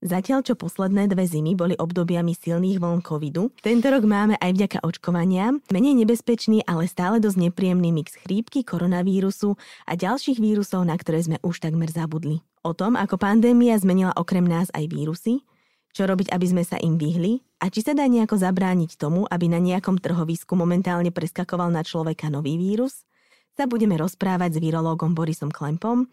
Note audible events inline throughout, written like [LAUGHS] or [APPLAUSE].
Zatiaľ, čo posledné dve zimy boli obdobiami silných vln covidu, tento rok máme aj vďaka očkovania menej nebezpečný, ale stále dosť nepríjemný mix chrípky, koronavírusu a ďalších vírusov, na ktoré sme už takmer zabudli. O tom, ako pandémia zmenila okrem nás aj vírusy, čo robiť, aby sme sa im vyhli a či sa dá nejako zabrániť tomu, aby na nejakom trhovisku momentálne preskakoval na človeka nový vírus, sa budeme rozprávať s virológom Borisom Klempom,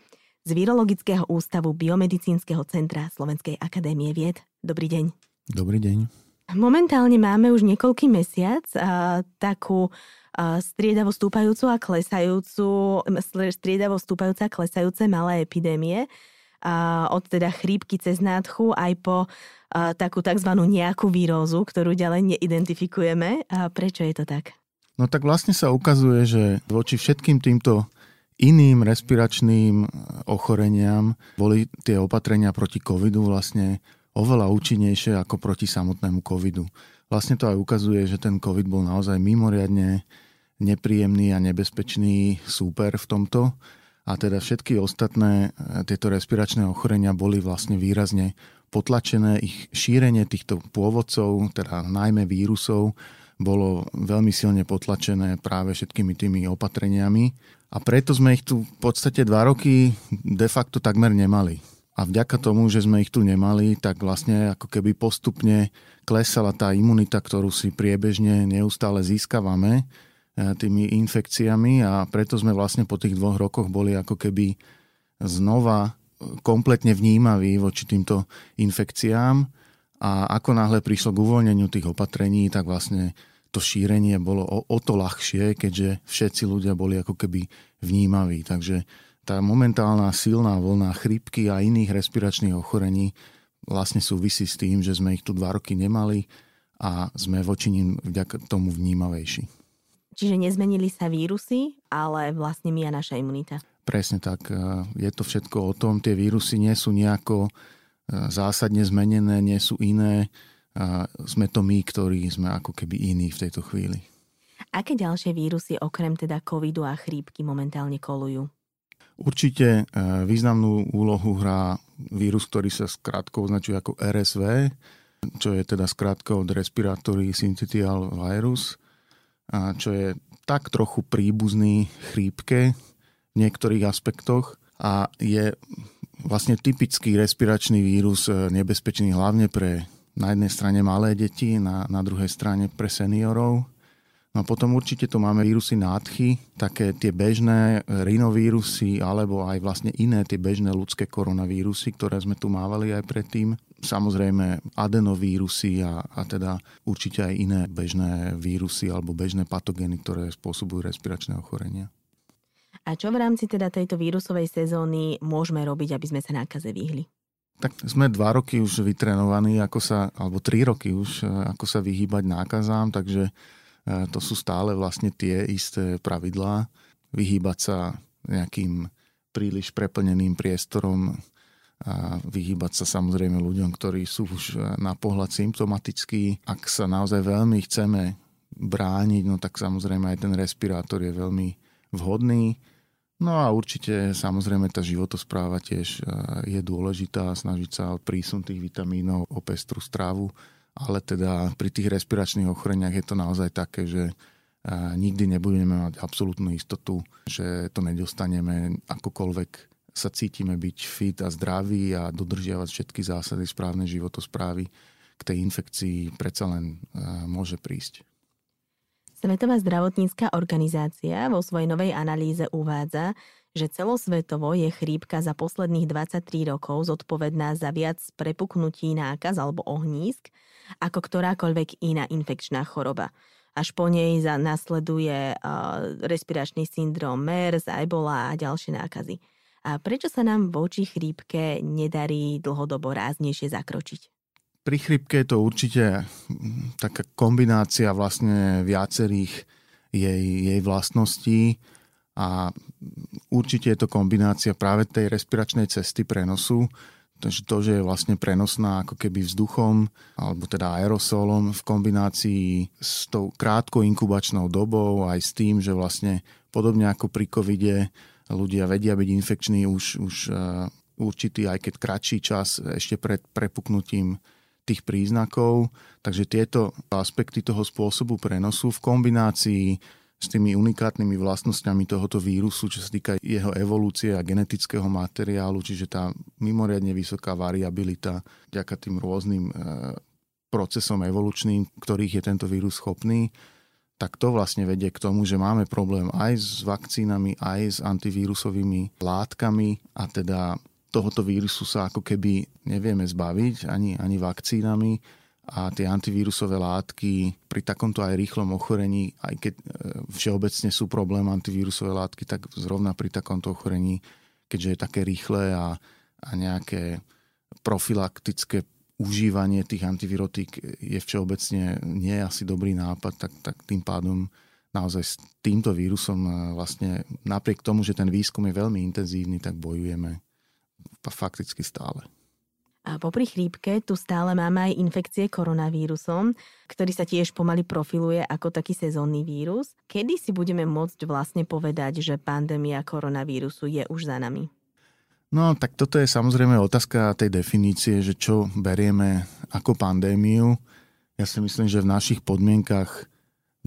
z Virologického ústavu Biomedicínskeho centra Slovenskej akadémie vied. Dobrý deň. Dobrý deň. Momentálne máme už niekoľký mesiac a, takú a, striedavo stúpajúcu a klesajúcu, striedavo stúpajúce a klesajúce malé epidémie. A, od teda chrípky cez nádchu aj po a, takú tzv. nejakú vírózu, ktorú ďalej neidentifikujeme. A prečo je to tak? No tak vlastne sa ukazuje, že voči všetkým týmto iným respiračným e, ochoreniam boli tie opatrenia proti covidu vlastne oveľa účinnejšie ako proti samotnému covidu. Vlastne to aj ukazuje, že ten covid bol naozaj mimoriadne nepríjemný a nebezpečný súper v tomto a teda všetky ostatné e, tieto respiračné ochorenia boli vlastne výrazne potlačené. Ich šírenie týchto pôvodcov, teda najmä vírusov, bolo veľmi silne potlačené práve všetkými tými opatreniami a preto sme ich tu v podstate dva roky de facto takmer nemali. A vďaka tomu, že sme ich tu nemali, tak vlastne ako keby postupne klesala tá imunita, ktorú si priebežne neustále získavame e, tými infekciami a preto sme vlastne po tých dvoch rokoch boli ako keby znova kompletne vnímaví voči týmto infekciám a ako náhle prišlo k uvoľneniu tých opatrení, tak vlastne to šírenie bolo o, o to ľahšie, keďže všetci ľudia boli ako keby vnímaví. Takže tá momentálna silná vlna chrypky a iných respiračných ochorení vlastne súvisí s tým, že sme ich tu dva roky nemali a sme voči nim vďaka tomu vnímavejší. Čiže nezmenili sa vírusy, ale vlastne my a naša imunita. Presne tak. Je to všetko o tom. Tie vírusy nie sú nejako zásadne zmenené, nie sú iné. Sme to my, ktorí sme ako keby iní v tejto chvíli. Aké ďalšie vírusy okrem teda covidu a chrípky momentálne kolujú? Určite e, významnú úlohu hrá vírus, ktorý sa skrátko označuje ako RSV, čo je teda skrátka od Respiratory Syncytial Virus, a čo je tak trochu príbuzný chrípke v niektorých aspektoch a je vlastne typický respiračný vírus, e, nebezpečný hlavne pre na jednej strane malé deti, na, na druhej strane pre seniorov. No potom určite tu máme vírusy nádchy, také tie bežné rinovírusy alebo aj vlastne iné tie bežné ľudské koronavírusy, ktoré sme tu mávali aj predtým. Samozrejme adenovírusy a, a teda určite aj iné bežné vírusy alebo bežné patogény, ktoré spôsobujú respiračné ochorenia. A čo v rámci teda tejto vírusovej sezóny môžeme robiť, aby sme sa nákaze vyhli? Tak sme dva roky už vytrenovaní, ako sa, alebo tri roky už, e, ako sa vyhýbať nákazám, takže e, to sú stále vlastne tie isté pravidlá. Vyhýbať sa nejakým príliš preplneným priestorom a vyhýbať sa samozrejme ľuďom, ktorí sú už e, na pohľad symptomatickí. Ak sa naozaj veľmi chceme brániť, no tak samozrejme aj ten respirátor je veľmi vhodný No a určite samozrejme tá životospráva tiež e, je dôležitá, snažiť sa o prísun tých vitamínov, o pestru strávu, ale teda pri tých respiračných ochoreniach je to naozaj také, že e, nikdy nebudeme mať absolútnu istotu, že to nedostaneme akokoľvek sa cítime byť fit a zdraví a dodržiavať všetky zásady správnej životosprávy k tej infekcii predsa len e, môže prísť. Svetová zdravotnícka organizácia vo svojej novej analýze uvádza, že celosvetovo je chrípka za posledných 23 rokov zodpovedná za viac prepuknutí nákaz alebo ohnízk ako ktorákoľvek iná infekčná choroba. Až po nej za nasleduje uh, respiračný syndrom MERS, Ebola a ďalšie nákazy. A prečo sa nám voči chrípke nedarí dlhodobo ráznejšie zakročiť? Pri chrypke je to určite taká kombinácia vlastne viacerých jej, jej vlastnosti a určite je to kombinácia práve tej respiračnej cesty prenosu, Takže to, že je vlastne prenosná ako keby vzduchom alebo teda aerosolom v kombinácii s tou krátkou inkubačnou dobou aj s tým, že vlastne podobne ako pri covide ľudia vedia byť infekční už, už uh, určitý, aj keď kratší čas ešte pred prepuknutím tých príznakov. Takže tieto aspekty toho spôsobu prenosu v kombinácii s tými unikátnymi vlastnosťami tohoto vírusu, čo sa týka jeho evolúcie a genetického materiálu, čiže tá mimoriadne vysoká variabilita vďaka tým rôznym e, procesom evolučným, ktorých je tento vírus schopný, tak to vlastne vedie k tomu, že máme problém aj s vakcínami, aj s antivírusovými látkami a teda tohoto vírusu sa ako keby nevieme zbaviť ani, ani vakcínami. A tie antivírusové látky pri takomto aj rýchlom ochorení, aj keď e, všeobecne sú problém antivírusové látky, tak zrovna pri takomto ochorení, keďže je také rýchle a, a nejaké profilaktické užívanie tých antivirotík je všeobecne nie asi dobrý nápad, tak, tak tým pádom naozaj s týmto vírusom e, vlastne napriek tomu, že ten výskum je veľmi intenzívny, tak bojujeme fakticky stále. A popri chrípke tu stále máme aj infekcie koronavírusom, ktorý sa tiež pomaly profiluje ako taký sezónny vírus. Kedy si budeme môcť vlastne povedať, že pandémia koronavírusu je už za nami? No, tak toto je samozrejme otázka tej definície, že čo berieme ako pandémiu. Ja si myslím, že v našich podmienkach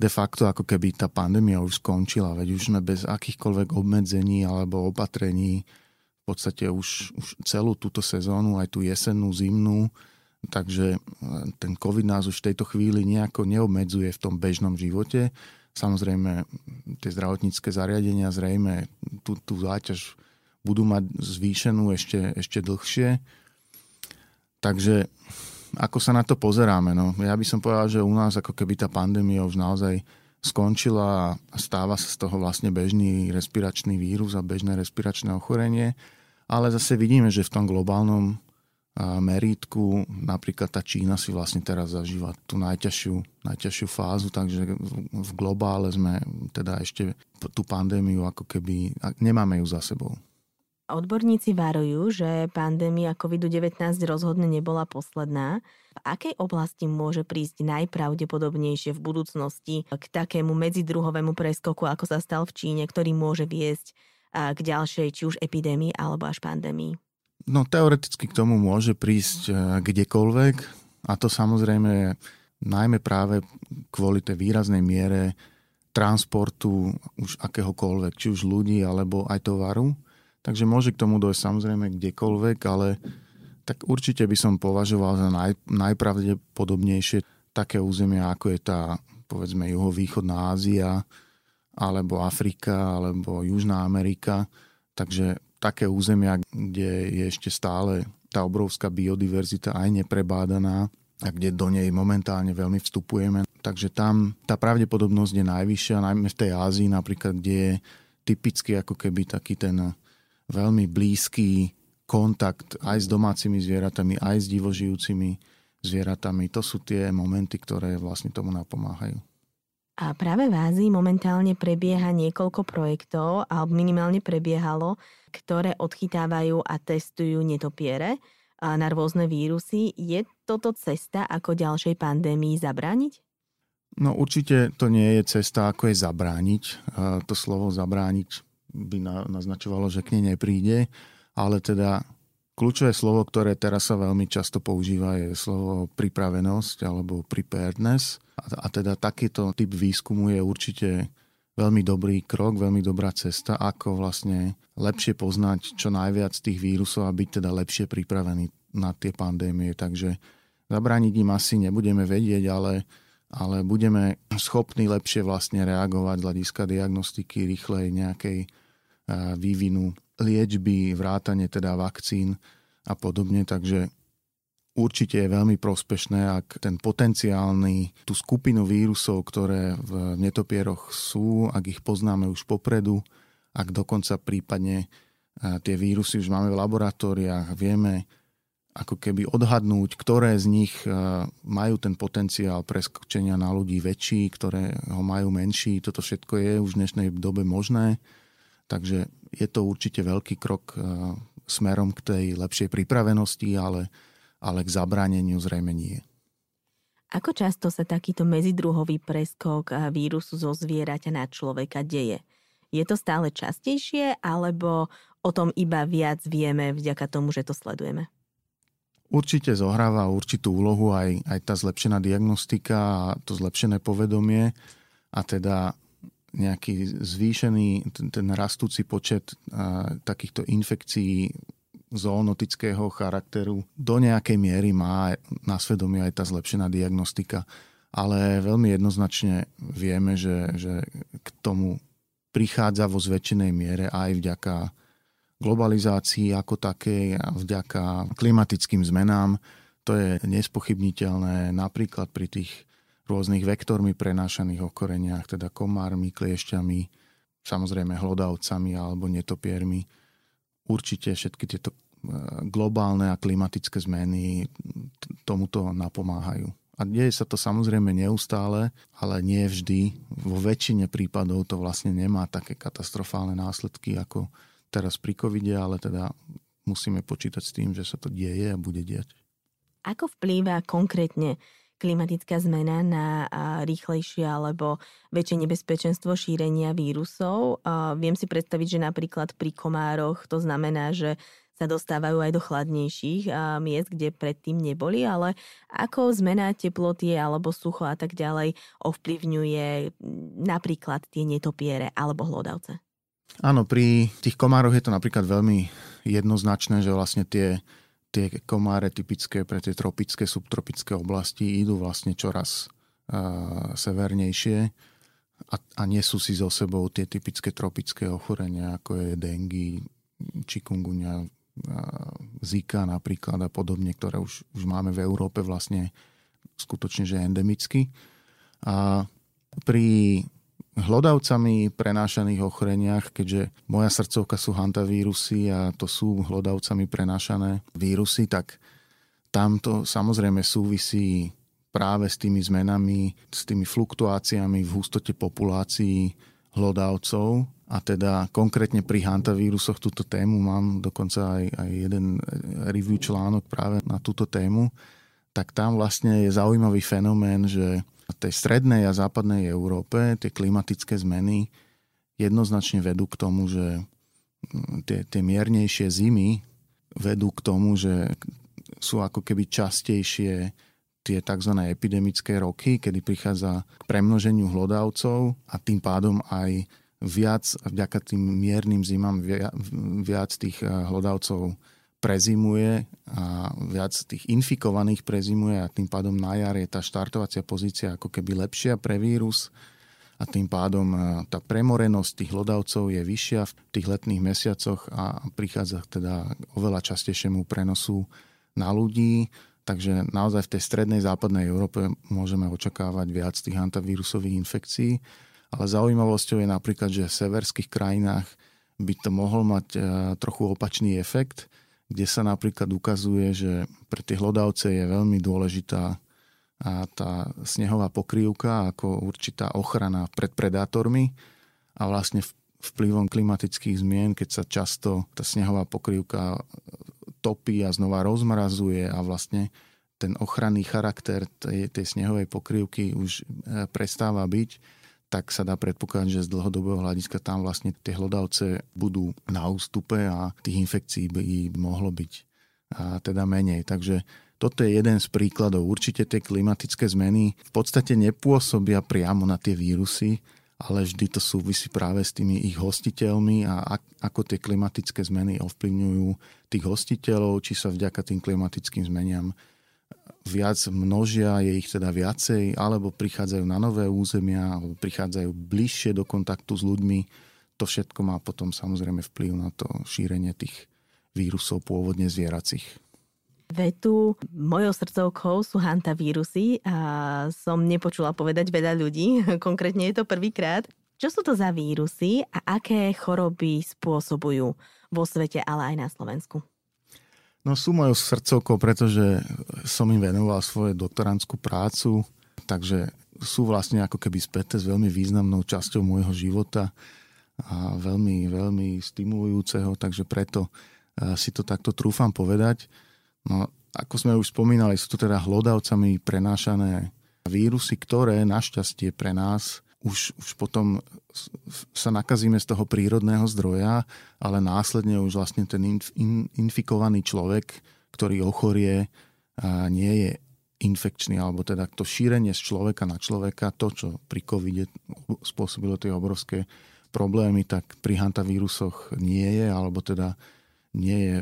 de facto ako keby tá pandémia už skončila, veď už sme bez akýchkoľvek obmedzení alebo opatrení podstate už, už celú túto sezónu, aj tú jesennú, zimnú, takže e, ten COVID nás už v tejto chvíli nejako neobmedzuje v tom bežnom živote. Samozrejme, tie zdravotnícke zariadenia zrejme tú, tú záťaž budú mať zvýšenú ešte, ešte dlhšie. Takže ako sa na to pozeráme? No, ja by som povedal, že u nás ako keby tá pandémia už naozaj skončila a stáva sa z toho vlastne bežný respiračný vírus a bežné respiračné ochorenie ale zase vidíme, že v tom globálnom merítku napríklad tá Čína si vlastne teraz zažíva tú najťažšiu, najťažšiu fázu, takže v globále sme teda ešte tú pandémiu ako keby, nemáme ju za sebou. Odborníci varujú, že pandémia COVID-19 rozhodne nebola posledná. V akej oblasti môže prísť najpravdepodobnejšie v budúcnosti k takému medzidruhovému preskoku, ako sa stal v Číne, ktorý môže viesť k ďalšej či už epidémii alebo až pandémii? No teoreticky k tomu môže prísť e, kdekoľvek a to samozrejme najmä práve kvôli tej výraznej miere transportu už akéhokoľvek, či už ľudí alebo aj tovaru. Takže môže k tomu dojsť samozrejme kdekoľvek, ale tak určite by som považoval za naj, najpravdepodobnejšie také územia, ako je tá povedzme juhovýchodná Ázia, alebo Afrika, alebo Južná Amerika. Takže také územia, kde je ešte stále tá obrovská biodiverzita aj neprebádaná a kde do nej momentálne veľmi vstupujeme. Takže tam tá pravdepodobnosť je najvyššia, najmä v tej Ázii napríklad, kde je typicky ako keby taký ten veľmi blízky kontakt aj s domácimi zvieratami, aj s divožijúcimi zvieratami. To sú tie momenty, ktoré vlastne tomu napomáhajú. A práve v Ázii momentálne prebieha niekoľko projektov, alebo minimálne prebiehalo, ktoré odchytávajú a testujú netopiere na rôzne vírusy. Je toto cesta, ako ďalšej pandémii zabrániť? No určite to nie je cesta, ako je zabrániť. To slovo zabrániť by naznačovalo, že k nej nepríde, ale teda kľúčové slovo, ktoré teraz sa veľmi často používa, je slovo pripravenosť alebo preparedness a teda takýto typ výskumu je určite veľmi dobrý krok, veľmi dobrá cesta, ako vlastne lepšie poznať čo najviac tých vírusov a byť teda lepšie pripravený na tie pandémie. Takže zabrániť im asi nebudeme vedieť, ale, ale budeme schopní lepšie vlastne reagovať z hľadiska diagnostiky, rýchlej nejakej vývinu liečby, vrátane teda vakcín a podobne. Takže určite je veľmi prospešné, ak ten potenciálny, tú skupinu vírusov, ktoré v netopieroch sú, ak ich poznáme už popredu, ak dokonca prípadne tie vírusy už máme v laboratóriách, vieme ako keby odhadnúť, ktoré z nich e, majú ten potenciál preskočenia na ľudí väčší, ktoré ho majú menší. Toto všetko je už v dnešnej dobe možné. Takže je to určite veľký krok e, smerom k tej lepšej pripravenosti, ale, ale k zabráneniu zrejme nie. Ako často sa takýto medzidruhový preskok vírusu zo zvieraťa na človeka deje? Je to stále častejšie, alebo o tom iba viac vieme vďaka tomu, že to sledujeme? Určite zohráva určitú úlohu aj, aj tá zlepšená diagnostika a to zlepšené povedomie a teda nejaký zvýšený, ten, rastúci počet takýchto infekcií zoonotického charakteru do nejakej miery má na svedomí aj tá zlepšená diagnostika. Ale veľmi jednoznačne vieme, že, že k tomu prichádza vo zväčšenej miere aj vďaka globalizácii ako takej a vďaka klimatickým zmenám. To je nespochybniteľné napríklad pri tých rôznych vektormi prenášaných okoreniach, teda komármi, kliešťami, samozrejme hlodavcami alebo netopiermi. Určite všetky tieto e, globálne a klimatické zmeny tomuto napomáhajú. A deje sa to samozrejme neustále, ale nie vždy. Vo väčšine prípadov to vlastne nemá také katastrofálne následky ako teraz pri covide, ale teda musíme počítať s tým, že sa to deje a bude diať. Ako vplýva konkrétne klimatická zmena na rýchlejšie alebo väčšie nebezpečenstvo šírenia vírusov. Viem si predstaviť, že napríklad pri komároch to znamená, že sa dostávajú aj do chladnejších miest, kde predtým neboli, ale ako zmena teploty alebo sucho a tak ďalej ovplyvňuje napríklad tie netopiere alebo hlodavce? Áno, pri tých komároch je to napríklad veľmi jednoznačné, že vlastne tie, tie komáre typické pre tie tropické, subtropické oblasti idú vlastne čoraz uh, severnejšie a, a nesú si so sebou tie typické tropické ochorenia, ako je dengy, chikungunya, uh, zika napríklad a podobne, ktoré už, už máme v Európe vlastne skutočne, že endemicky. A pri hlodavcami prenášaných ochoreniach, keďže moja srdcovka sú hantavírusy a to sú hlodavcami prenášané vírusy, tak tam to samozrejme súvisí práve s tými zmenami, s tými fluktuáciami v hustote populácií hlodavcov. A teda konkrétne pri hantavírusoch túto tému mám dokonca aj, aj jeden review článok práve na túto tému, tak tam vlastne je zaujímavý fenomén, že tej strednej a západnej Európe tie klimatické zmeny jednoznačne vedú k tomu, že mm, tie, tie miernejšie zimy vedú k tomu, že sú ako keby častejšie tie tzv. epidemické roky, kedy prichádza k premnoženiu hlodavcov a tým pádom aj viac, vďaka tým miernym zimám, viac tých eh, hlodavcov prezimuje a viac tých infikovaných prezimuje a tým pádom na jar je tá štartovacia pozícia ako keby lepšia pre vírus a tým pádom e, tá premorenosť tých hlodavcov je vyššia v tých letných mesiacoch a prichádza teda oveľa častejšiemu prenosu na ľudí. Takže naozaj v tej strednej západnej Európe môžeme očakávať viac tých antavírusových infekcií. Ale zaujímavosťou je napríklad, že v severských krajinách by to mohol mať e, trochu opačný efekt, kde sa napríklad ukazuje, že pre tie hlodavce je veľmi dôležitá a tá snehová pokrývka ako určitá ochrana pred predátormi a vlastne vplyvom klimatických zmien, keď sa často tá snehová pokrývka topí a znova rozmrazuje a vlastne ten ochranný charakter tej, tej snehovej pokrývky už e, prestáva byť, tak sa dá predpokladať, že z dlhodobého hľadiska tam vlastne tie hlodavce budú na ústupe a tých infekcií by mohlo byť a teda menej. Takže toto je jeden z príkladov. Určite tie klimatické zmeny v podstate nepôsobia priamo na tie vírusy, ale vždy to súvisí práve s tými ich hostiteľmi a ako tie klimatické zmeny ovplyvňujú tých hostiteľov, či sa vďaka tým klimatickým zmeniam viac množia, je ich teda viacej, alebo prichádzajú na nové územia, alebo prichádzajú bližšie do kontaktu s ľuďmi. To všetko má potom samozrejme vplyv na to šírenie tých vírusov pôvodne zvieracích. Vetu mojou srdcovkou sú hantavírusy a som nepočula povedať veľa ľudí, [LAUGHS] konkrétne je to prvýkrát. Čo sú to za vírusy a aké choroby spôsobujú vo svete, ale aj na Slovensku? No sú mojou srdcovkou, pretože som im venoval svoju doktorantskú prácu, takže sú vlastne ako keby späté s veľmi významnou časťou môjho života a veľmi, veľmi stimulujúceho, takže preto e, si to takto trúfam povedať. No, ako sme už spomínali, sú to teda hlodavcami prenášané vírusy, ktoré našťastie pre nás už, už potom sa nakazíme z toho prírodného zdroja, ale následne už vlastne ten inf, in, infikovaný človek, ktorý ochorie, a nie je infekčný, alebo teda to šírenie z človeka na človeka, to, čo pri covide spôsobilo tie obrovské problémy, tak pri hantavírusoch nie je, alebo teda nie je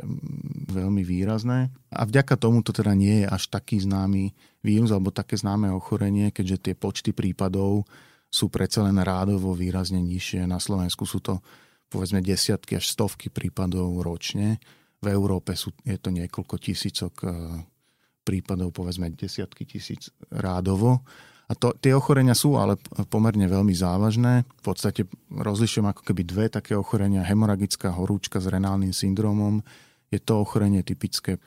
veľmi výrazné. A vďaka tomu to teda nie je až taký známy vírus alebo také známe ochorenie, keďže tie počty prípadov sú predsa len rádovo výrazne nižšie. Na Slovensku sú to povedzme desiatky až stovky prípadov ročne. V Európe sú, je to niekoľko tisícok e, prípadov, povedzme desiatky tisíc rádovo. A to, tie ochorenia sú ale pomerne veľmi závažné. V podstate rozlišujem ako keby dve také ochorenia. Hemoragická horúčka s renálnym syndromom. Je to ochorenie typické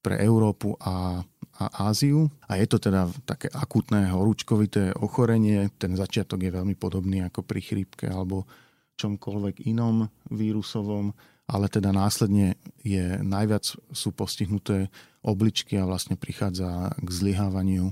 pre Európu a a Áziu. A je to teda také akutné horúčkovité ochorenie. Ten začiatok je veľmi podobný ako pri chrípke alebo čomkoľvek inom vírusovom, ale teda následne je najviac sú postihnuté obličky a vlastne prichádza k zlyhávaniu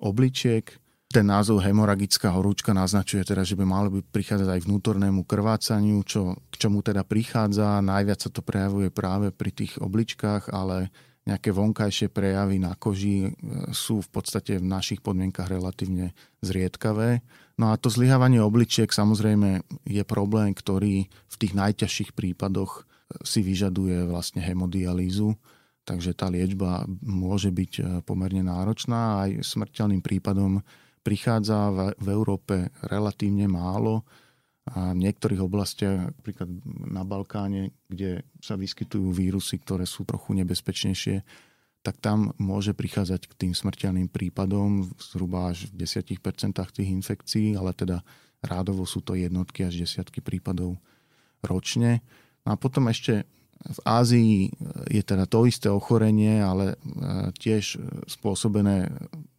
obličiek. Ten názov hemoragická horúčka naznačuje teda, že by malo by prichádzať aj vnútornému krvácaniu, čo, k čomu teda prichádza. Najviac sa to prejavuje práve pri tých obličkách, ale nejaké vonkajšie prejavy na koži e, sú v podstate v našich podmienkach relatívne zriedkavé. No a to zlyhávanie obličiek samozrejme je problém, ktorý v tých najťažších prípadoch e, si vyžaduje vlastne hemodialýzu, takže tá liečba môže byť e, pomerne náročná. Aj smrteľným prípadom prichádza v Európe relatívne málo a v niektorých oblastiach, napríklad na Balkáne, kde sa vyskytujú vírusy, ktoré sú trochu nebezpečnejšie, tak tam môže prichádzať k tým smrteľným prípadom zhruba až v 10% tých infekcií, ale teda rádovo sú to jednotky až desiatky prípadov ročne. No a potom ešte v Ázii je teda to isté ochorenie, ale e, tiež spôsobené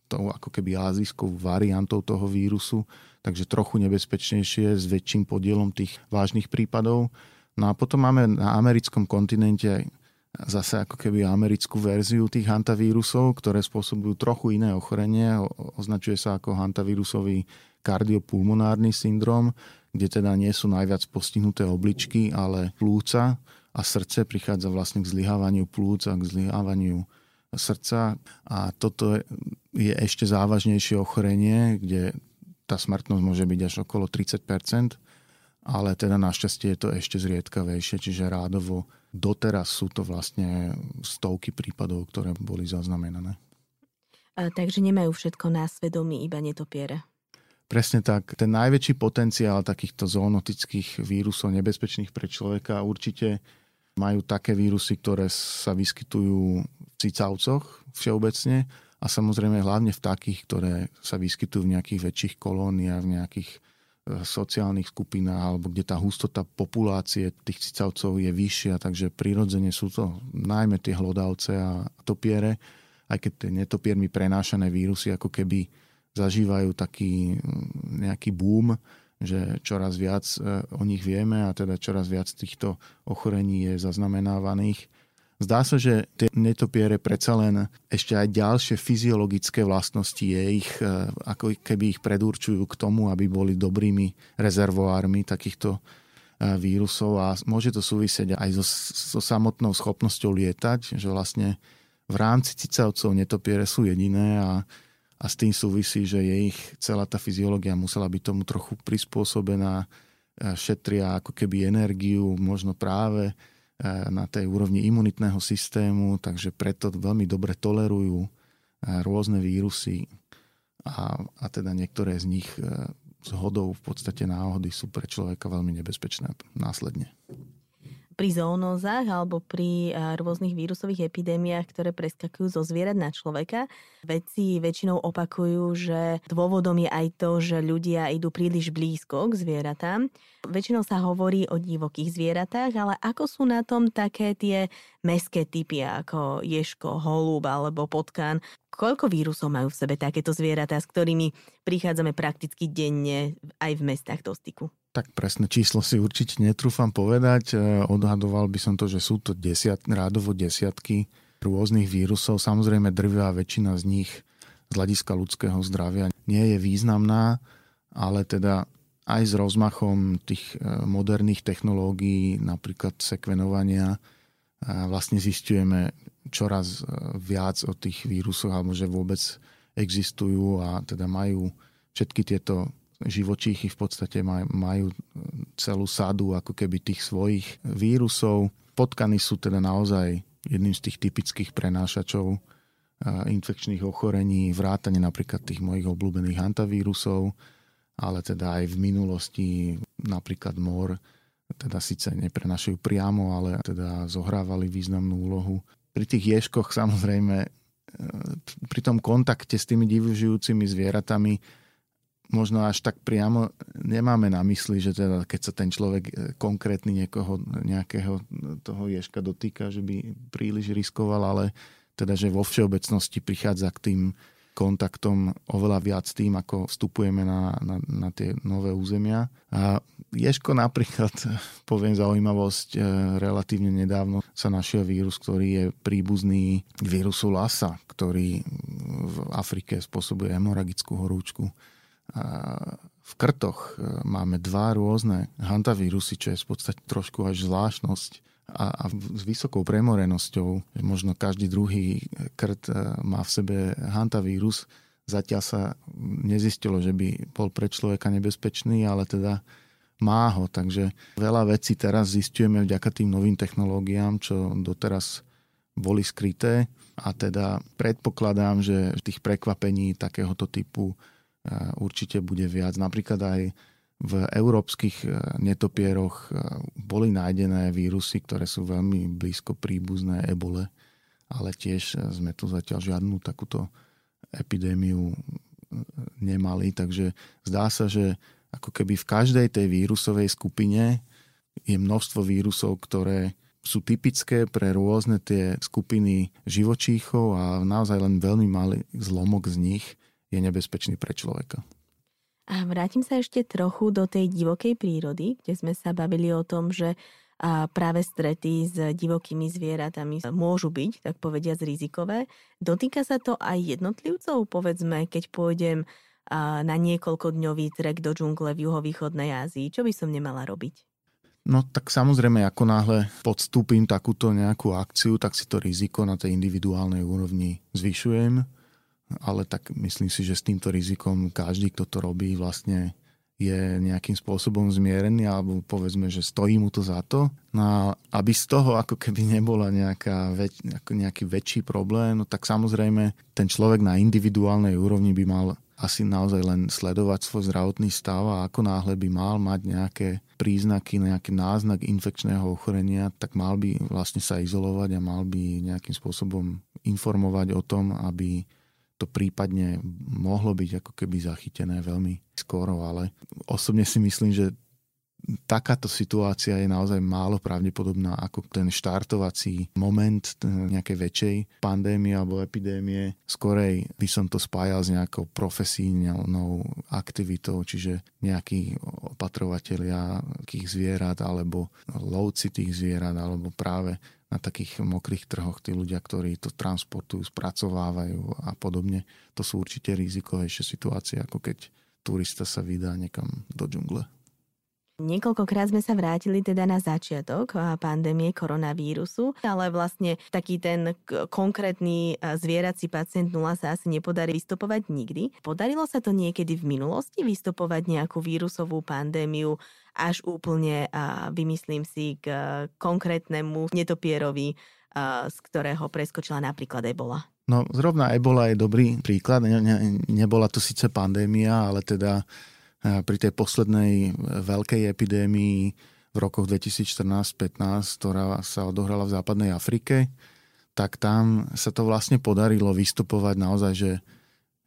tou ako keby azijskou variantou toho vírusu, takže trochu nebezpečnejšie s väčším podielom tých vážnych prípadov. No a potom máme na americkom kontinente zase ako keby americkú verziu tých hantavírusov, ktoré spôsobujú trochu iné ochorenie. Označuje sa ako hantavírusový kardiopulmonárny syndrom, kde teda nie sú najviac postihnuté obličky, ale plúca a srdce prichádza vlastne k zlyhávaniu plúc a k zlyhávaniu srdca a toto je ešte závažnejšie ochorenie, kde tá smrtnosť môže byť až okolo 30% ale teda našťastie je to ešte zriedkavejšie, čiže rádovo doteraz sú to vlastne stovky prípadov, ktoré boli zaznamenané. A, takže nemajú všetko na svedomí, iba netopiere. Presne tak. Ten najväčší potenciál takýchto zoonotických vírusov nebezpečných pre človeka určite majú také vírusy, ktoré sa vyskytujú v cicavcoch všeobecne a samozrejme hlavne v takých, ktoré sa vyskytujú v nejakých väčších kolóniách, v nejakých e, sociálnych skupinách alebo kde tá hustota populácie tých cicavcov je vyššia, takže prirodzene sú to najmä tie hlodavce a topiere, aj keď tie netopiermi prenášané vírusy ako keby zažívajú taký nejaký boom, že čoraz viac e, o nich vieme a teda čoraz viac týchto ochorení je zaznamenávaných. Zdá sa, že tie netopiere predsa len ešte aj ďalšie fyziologické vlastnosti je ich, e, ako keby ich predurčujú k tomu, aby boli dobrými rezervoármi takýchto e, vírusov. A môže to súvisieť aj so, so samotnou schopnosťou lietať, že vlastne v rámci cicavcov netopiere sú jediné a a s tým súvisí, že je ich celá tá fyziológia musela byť tomu trochu prispôsobená, e, šetria ako keby energiu, možno práve na tej úrovni imunitného systému, takže preto veľmi dobre tolerujú e, rôzne vírusy a, a teda niektoré z nich z hodou v podstate náhody sú pre človeka veľmi nebezpečné následne. Pri zoonózach alebo pri rôznych vírusových epidémiách, ktoré preskakujú zo zvierat na človeka. Vedci väčšinou opakujú, že dôvodom je aj to, že ľudia idú príliš blízko k zvieratám. Väčšinou sa hovorí o divokých zvieratách, ale ako sú na tom také tie meské typy ako ješko, holub alebo potkan? Koľko vírusov majú v sebe takéto zvieratá, s ktorými prichádzame prakticky denne aj v mestách do styku? Tak presné číslo si určite netrúfam povedať. E, odhadoval by som to, že sú to desiat, rádovo desiatky rôznych vírusov. Samozrejme drvivá väčšina z nich z hľadiska ľudského zdravia nie je významná, ale teda aj s rozmachom tých e, moderných technológií, napríklad sekvenovania, e, vlastne zistujeme čoraz viac o tých vírusoch, alebo že vôbec existujú a teda majú všetky tieto živočíchy v podstate majú celú sadu ako keby tých svojich vírusov. Potkany sú teda naozaj jedným z tých typických prenášačov infekčných ochorení, vrátane napríklad tých mojich obľúbených hantavírusov, ale teda aj v minulosti napríklad mor, teda síce neprenašajú priamo, ale teda zohrávali významnú úlohu. Pri tých ješkoch samozrejme e, pri tom kontakte s tými divožijúcimi zvieratami možno až tak priamo nemáme na mysli, že teda keď sa ten človek e, konkrétny niekoho, nejakého toho ješka dotýka, že by príliš riskoval, ale teda, že vo všeobecnosti prichádza k tým kontaktom oveľa viac tým, ako vstupujeme na, na, na tie nové územia. A Ješko napríklad, [LAUGHS] poviem zaujímavosť, e, relatívne nedávno sa našiel vírus, ktorý je príbuzný vírusu Lasa, ktorý v Afrike spôsobuje hemoragickú horúčku v krtoch e, máme dva rôzne hantavírusy, čo je v podstate trošku až zvláštnosť a, a s vysokou premorenosťou. Možno každý druhý krt e, má v sebe hantavírus. Zatiaľ sa nezistilo, že by bol pre človeka nebezpečný, ale teda má ho. Takže veľa vecí teraz zistujeme vďaka tým novým technológiám, čo doteraz boli skryté a teda predpokladám, že tých prekvapení takéhoto typu určite bude viac. Napríklad aj v európskych e, netopieroch e, boli nájdené vírusy, ktoré sú veľmi blízko príbuzné ebole, ale tiež sme tu zatiaľ žiadnu takúto epidémiu e, nemali, takže zdá sa, že ako keby v každej tej vírusovej skupine je množstvo vírusov, ktoré sú typické pre rôzne tie skupiny živočíchov a naozaj len veľmi malý zlomok z nich je nebezpečný pre človeka. A vrátim sa ešte trochu do tej divokej prírody, kde sme sa bavili o tom, že a práve strety s divokými zvieratami môžu byť, tak povediať, rizikové. Dotýka sa to aj jednotlivcov, povedzme, keď pôjdem na niekoľko dňový trek do džungle v juhovýchodnej Ázii. Čo by som nemala robiť? No tak samozrejme, ako náhle podstúpim takúto nejakú akciu, tak si to riziko na tej individuálnej úrovni zvyšujem ale tak myslím si, že s týmto rizikom každý, kto to robí, vlastne je nejakým spôsobom zmierený alebo povedzme, že stojí mu to za to. No a aby z toho ako keby nebola nejaká väč, nejaký väčší problém, no tak samozrejme ten človek na individuálnej úrovni by mal asi naozaj len sledovať svoj zdravotný stav a ako náhle by mal mať nejaké príznaky, nejaký náznak infekčného ochorenia, tak mal by vlastne sa izolovať a mal by nejakým spôsobom informovať o tom, aby to prípadne mohlo byť ako keby zachytené veľmi skoro, ale osobne si myslím, že takáto situácia je naozaj málo pravdepodobná ako ten štartovací moment nejakej väčšej pandémie alebo epidémie. Skorej by som to spájal s nejakou profesijnou aktivitou, čiže nejakí opatrovatelia takých zvierat alebo lovci tých zvierat alebo práve na takých mokrých trhoch tí ľudia, ktorí to transportujú, spracovávajú a podobne. To sú určite rizikovejšie situácie, ako keď turista sa vydá niekam do džungle. Niekoľkokrát sme sa vrátili teda na začiatok pandémie koronavírusu, ale vlastne taký ten konkrétny zvierací pacient 0 sa asi nepodarí vystopovať nikdy. Podarilo sa to niekedy v minulosti vystopovať nejakú vírusovú pandémiu až úplne, vymyslím si, k konkrétnemu netopierovi, z ktorého preskočila napríklad ebola? No zrovna ebola je dobrý príklad. Ne, ne, nebola to síce pandémia, ale teda pri tej poslednej veľkej epidémii v rokoch 2014-15, ktorá sa odohrala v západnej Afrike, tak tam sa to vlastne podarilo vystupovať naozaj, že,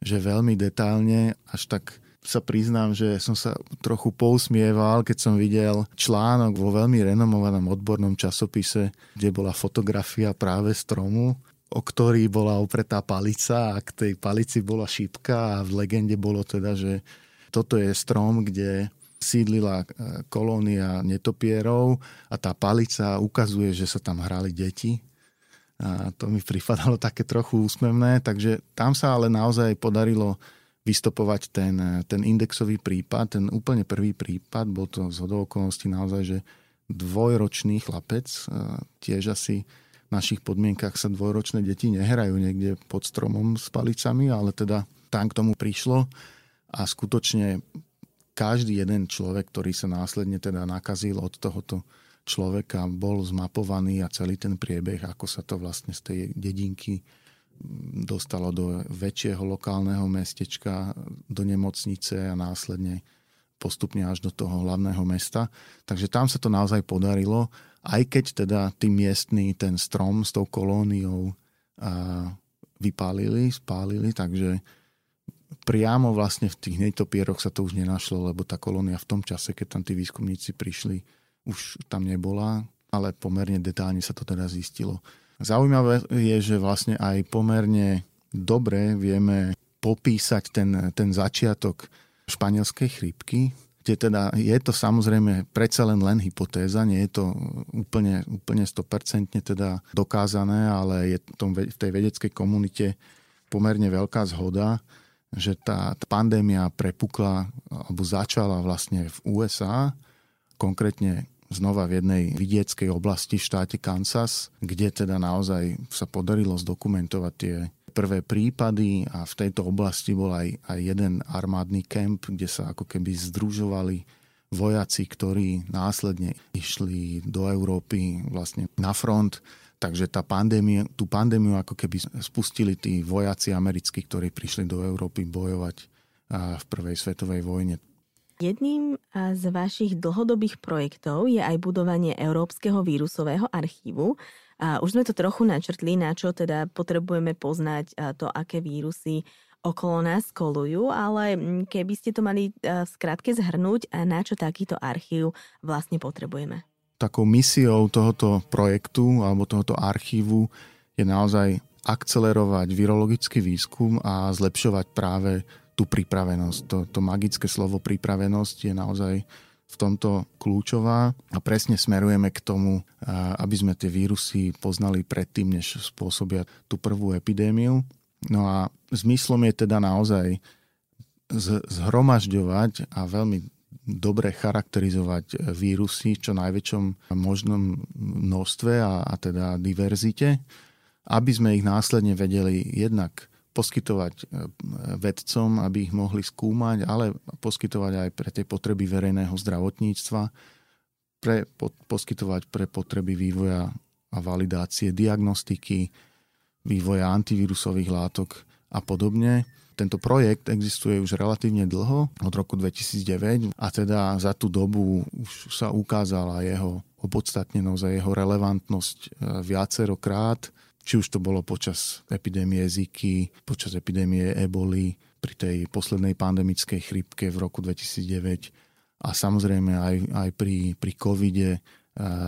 že veľmi detailne, až tak sa priznám, že som sa trochu pousmieval, keď som videl článok vo veľmi renomovanom odbornom časopise, kde bola fotografia práve stromu, o ktorý bola opretá palica a k tej palici bola šípka a v legende bolo teda, že toto je strom, kde sídlila e, kolónia netopierov a tá palica ukazuje, že sa tam hrali deti. A to mi pripadalo také trochu úsmevné, takže tam sa ale naozaj podarilo vystopovať ten, ten indexový prípad, ten úplne prvý prípad, bol to z okolností naozaj, že dvojročný chlapec, e, tiež asi v našich podmienkach sa dvojročné deti nehrajú niekde pod stromom s palicami, ale teda tam k tomu prišlo a skutočne každý jeden človek, ktorý sa následne teda nakazil od tohoto človeka, bol zmapovaný a celý ten priebeh, ako sa to vlastne z tej dedinky dostalo do väčšieho lokálneho mestečka, do nemocnice a následne postupne až do toho hlavného mesta. Takže tam sa to naozaj podarilo, aj keď teda tí miestní ten strom s tou kolóniou vypálili, spálili, takže priamo vlastne v tých netopieroch sa to už nenašlo, lebo tá kolónia v tom čase, keď tam tí výskumníci prišli, už tam nebola, ale pomerne detálne sa to teda zistilo. Zaujímavé je, že vlastne aj pomerne dobre vieme popísať ten, ten začiatok španielskej chrípky, kde teda je to samozrejme predsa len len hypotéza, nie je to úplne, úplne 100% teda dokázané, ale je v tej vedeckej komunite pomerne veľká zhoda, že tá pandémia prepukla alebo začala vlastne v USA, konkrétne znova v jednej vidieckej oblasti v štáte Kansas, kde teda naozaj sa podarilo zdokumentovať tie prvé prípady a v tejto oblasti bol aj, aj jeden armádny kemp, kde sa ako keby združovali vojaci, ktorí následne išli do Európy vlastne na front Takže tá pandémia, tú pandémiu ako keby spustili tí vojaci americkí, ktorí prišli do Európy bojovať v prvej svetovej vojne. Jedným z vašich dlhodobých projektov je aj budovanie Európskeho vírusového archívu. Už sme to trochu načrtli, na čo teda potrebujeme poznať to, aké vírusy okolo nás kolujú, ale keby ste to mali v skratke zhrnúť, na čo takýto archív vlastne potrebujeme takou misiou tohoto projektu alebo tohoto archívu je naozaj akcelerovať virologický výskum a zlepšovať práve tú pripravenosť. To, to magické slovo pripravenosť je naozaj v tomto kľúčová a presne smerujeme k tomu, aby sme tie vírusy poznali predtým, než spôsobia tú prvú epidémiu. No a zmyslom je teda naozaj zhromažďovať a veľmi dobre charakterizovať vírusy v čo najväčšom možnom množstve a, a teda diverzite, aby sme ich následne vedeli jednak poskytovať e, vedcom, aby ich mohli skúmať, ale poskytovať aj pre tie potreby verejného zdravotníctva, pre, po, poskytovať pre potreby vývoja a validácie diagnostiky, vývoja antivírusových látok a podobne. Tento projekt existuje už relatívne dlho, od roku 2009 a teda za tú dobu už sa ukázala jeho opodstatnenosť a jeho relevantnosť e, viacerokrát, či už to bolo počas epidémie Zika, počas epidémie eboli, pri tej poslednej pandemickej chrypke v roku 2009 a samozrejme aj, aj pri, pri covide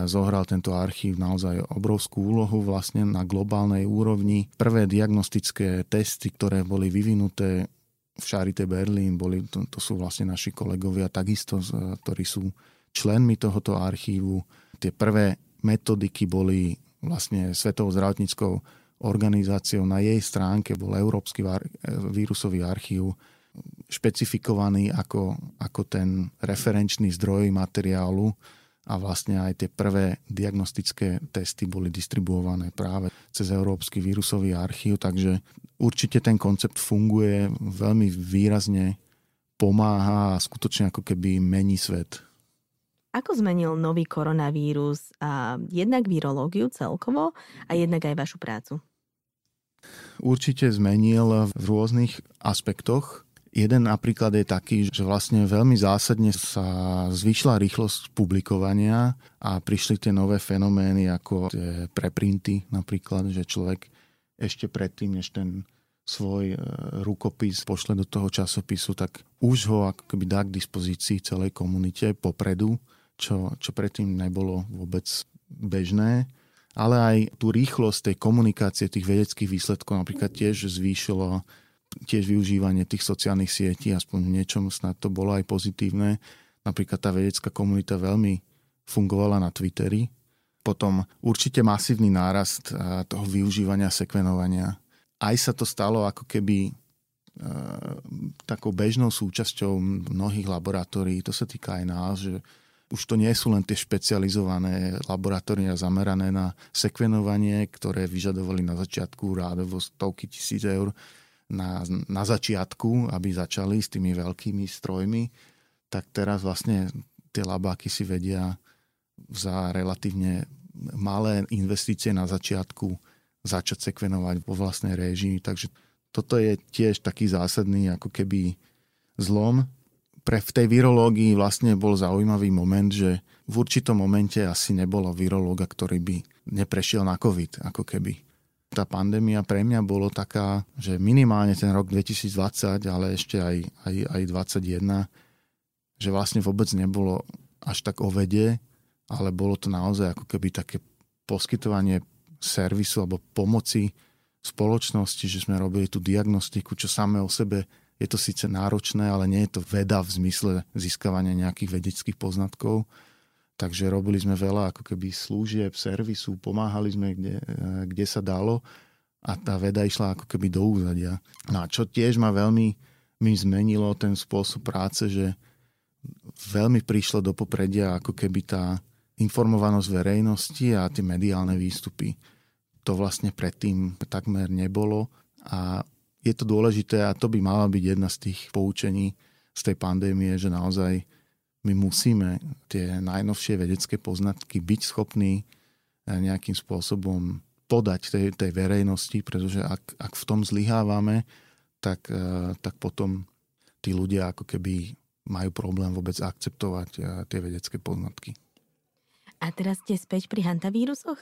zohral tento archív naozaj obrovskú úlohu vlastne na globálnej úrovni. Prvé diagnostické testy, ktoré boli vyvinuté v Charité Berlín, boli, to, to sú vlastne naši kolegovia takisto, ktorí sú členmi tohoto archívu. Tie prvé metodiky boli vlastne Svetovou zdravotníckou organizáciou na jej stránke bol Európsky vírusový archív špecifikovaný ako, ako ten referenčný zdroj materiálu a vlastne aj tie prvé diagnostické testy boli distribuované práve cez Európsky vírusový archív, takže určite ten koncept funguje, veľmi výrazne pomáha a skutočne ako keby mení svet. Ako zmenil nový koronavírus a jednak virológiu celkovo a jednak aj vašu prácu? Určite zmenil v rôznych aspektoch. Jeden napríklad je taký, že vlastne veľmi zásadne sa zvýšila rýchlosť publikovania a prišli tie nové fenomény ako tie preprinty napríklad, že človek ešte predtým, než ten svoj e, rukopis pošle do toho časopisu, tak už ho ako keby dá k dispozícii celej komunite popredu, čo, čo predtým nebolo vôbec bežné. Ale aj tú rýchlosť tej komunikácie tých vedeckých výsledkov napríklad tiež zvýšilo tiež využívanie tých sociálnych sietí, aspoň v niečom snad to bolo aj pozitívne. Napríklad tá vedecká komunita veľmi fungovala na Twitteri. Potom určite masívny nárast toho využívania sekvenovania. Aj sa to stalo ako keby takou bežnou súčasťou mnohých laboratórií. To sa týka aj nás, že už to nie sú len tie špecializované laboratória zamerané na sekvenovanie, ktoré vyžadovali na začiatku rádovo stovky tisíc eur na, na začiatku, aby začali s tými veľkými strojmi, tak teraz vlastne tie labáky si vedia za relatívne malé investície na začiatku začať sekvenovať vo vlastnej réžii. Takže toto je tiež taký zásadný ako keby zlom. Pre v tej virológii vlastne bol zaujímavý moment, že v určitom momente asi nebolo virológa, ktorý by neprešiel na COVID, ako keby tá pandémia pre mňa bolo taká, že minimálne ten rok 2020, ale ešte aj, aj, aj 2021, že vlastne vôbec nebolo až tak o vede, ale bolo to naozaj ako keby také poskytovanie servisu alebo pomoci spoločnosti, že sme robili tú diagnostiku, čo samé o sebe. Je to síce náročné, ale nie je to veda v zmysle získavania nejakých vedeckých poznatkov, Takže robili sme veľa ako keby služieb, servisu, pomáhali sme, kde, eh, kde sa dalo a tá veda išla ako keby do úzadia. No a čo tiež ma veľmi mi zmenilo ten spôsob práce, že veľmi prišlo do popredia ako keby tá informovanosť verejnosti a tie mediálne výstupy. To vlastne predtým takmer nebolo a je to dôležité a to by mala byť jedna z tých poučení z tej pandémie, že naozaj my musíme tie najnovšie vedecké poznatky byť schopní eh, nejakým spôsobom podať tej, tej verejnosti, pretože ak, ak v tom zlyhávame, tak, eh, tak potom tí ľudia ako keby majú problém vôbec akceptovať eh, tie vedecké poznatky. A teraz ste späť pri hantavírusoch?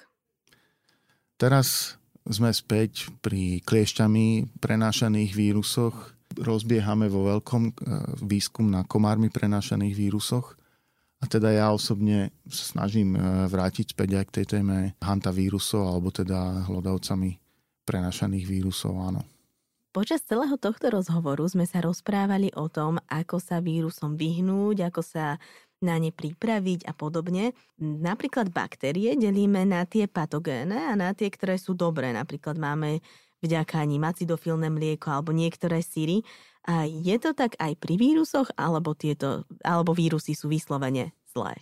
Teraz sme späť pri kliešťami prenášaných vírusoch rozbiehame vo veľkom e, výskum na komármi prenášaných vírusoch. A teda ja osobne snažím e, vrátiť späť aj k tej téme hantavírusov, alebo teda hlodavcami prenášaných vírusov, áno. Počas celého tohto rozhovoru sme sa rozprávali o tom, ako sa vírusom vyhnúť, ako sa na ne pripraviť a podobne. Napríklad baktérie delíme na tie patogéne a na tie, ktoré sú dobré. Napríklad máme vďaka ani acidofilné mlieko alebo niektoré síry. A je to tak aj pri vírusoch, alebo, tieto, alebo vírusy sú vyslovene zlé?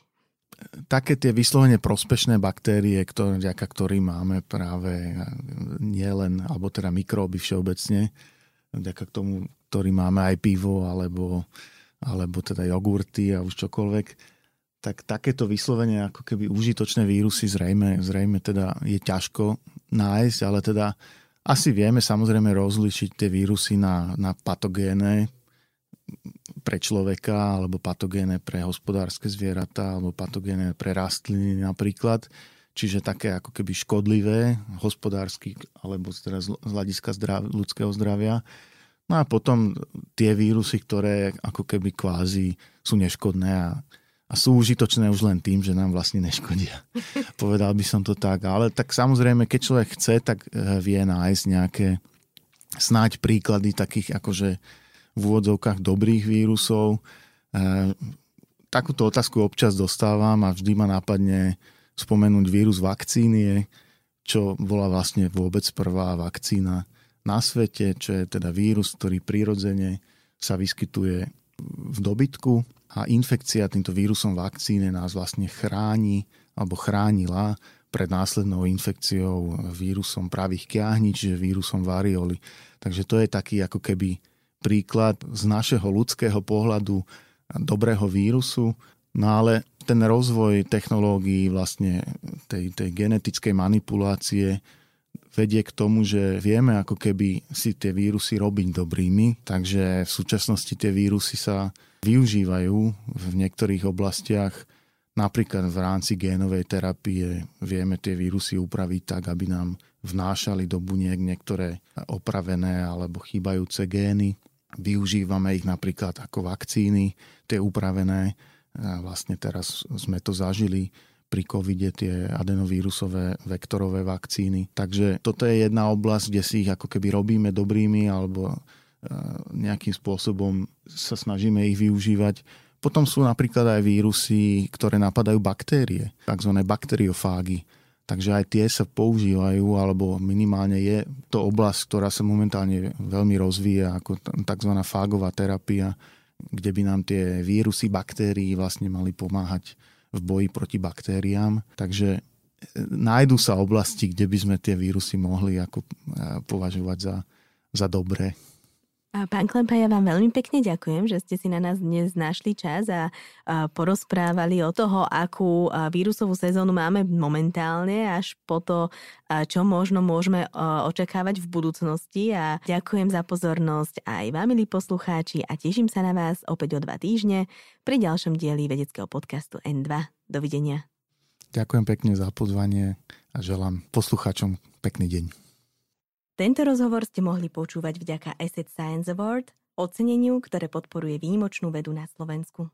Také tie vyslovene prospešné baktérie, ktoré, vďaka ktorým máme práve nielen, alebo teda mikróby všeobecne, vďaka tomu, ktorý máme aj pivo, alebo, alebo teda jogurty a už čokoľvek, tak takéto vyslovene ako keby užitočné vírusy zrejme, zrejme teda je ťažko nájsť, ale teda asi vieme samozrejme rozlišiť tie vírusy na, na patogéne pre človeka, alebo patogéne pre hospodárske zvieratá, alebo patogéne pre rastliny napríklad. Čiže také ako keby škodlivé, hospodársky, alebo teda z hľadiska zdrav, ľudského zdravia. No a potom tie vírusy, ktoré ako keby kvázi sú neškodné a a sú užitočné už len tým, že nám vlastne neškodia. [LAUGHS] Povedal by som to tak. Ale tak samozrejme, keď človek chce, tak eh, vie nájsť nejaké snáď príklady takých akože v úvodzovkách dobrých vírusov. Eh, takúto otázku občas dostávam a vždy ma nápadne spomenúť vírus vakcíny, čo bola vlastne vôbec prvá vakcína na svete, čo je teda vírus, ktorý prirodzene sa vyskytuje v dobytku a infekcia týmto vírusom vakcíne nás vlastne chráni alebo chránila pred následnou infekciou vírusom pravých kiahní, čiže vírusom varioli. Takže to je taký ako keby príklad z našeho ľudského pohľadu dobrého vírusu, no ale ten rozvoj technológií vlastne tej, tej genetickej manipulácie vedie k tomu, že vieme ako keby si tie vírusy robiť dobrými, takže v súčasnosti tie vírusy sa využívajú v niektorých oblastiach. Napríklad v rámci génovej terapie vieme tie vírusy upraviť tak, aby nám vnášali do buniek niektoré opravené alebo chýbajúce gény. Využívame ich napríklad ako vakcíny, tie upravené. A vlastne teraz sme to zažili pri covide tie adenovírusové vektorové vakcíny. Takže toto je jedna oblasť, kde si ich ako keby robíme dobrými alebo e, nejakým spôsobom sa snažíme ich využívať. Potom sú napríklad aj vírusy, ktoré napadajú baktérie, tzv. bakteriofágy. Takže aj tie sa používajú, alebo minimálne je to oblasť, ktorá sa momentálne veľmi rozvíja ako tzv. fágová terapia, kde by nám tie vírusy baktérií vlastne mali pomáhať v boji proti baktériám. Takže e, nájdu sa oblasti, kde by sme tie vírusy mohli ako e, považovať za, za dobré. A pán Klempa, ja vám veľmi pekne ďakujem, že ste si na nás dnes našli čas a, porozprávali o toho, akú vírusovú sezónu máme momentálne, až po to, čo možno môžeme očakávať v budúcnosti. A ďakujem za pozornosť aj vám, milí poslucháči, a teším sa na vás opäť o dva týždne pri ďalšom dieli vedeckého podcastu N2. Dovidenia. Ďakujem pekne za pozvanie a želám poslucháčom pekný deň. Tento rozhovor ste mohli počúvať vďaka Asset Science Award, oceneniu, ktoré podporuje výnimočnú vedu na Slovensku.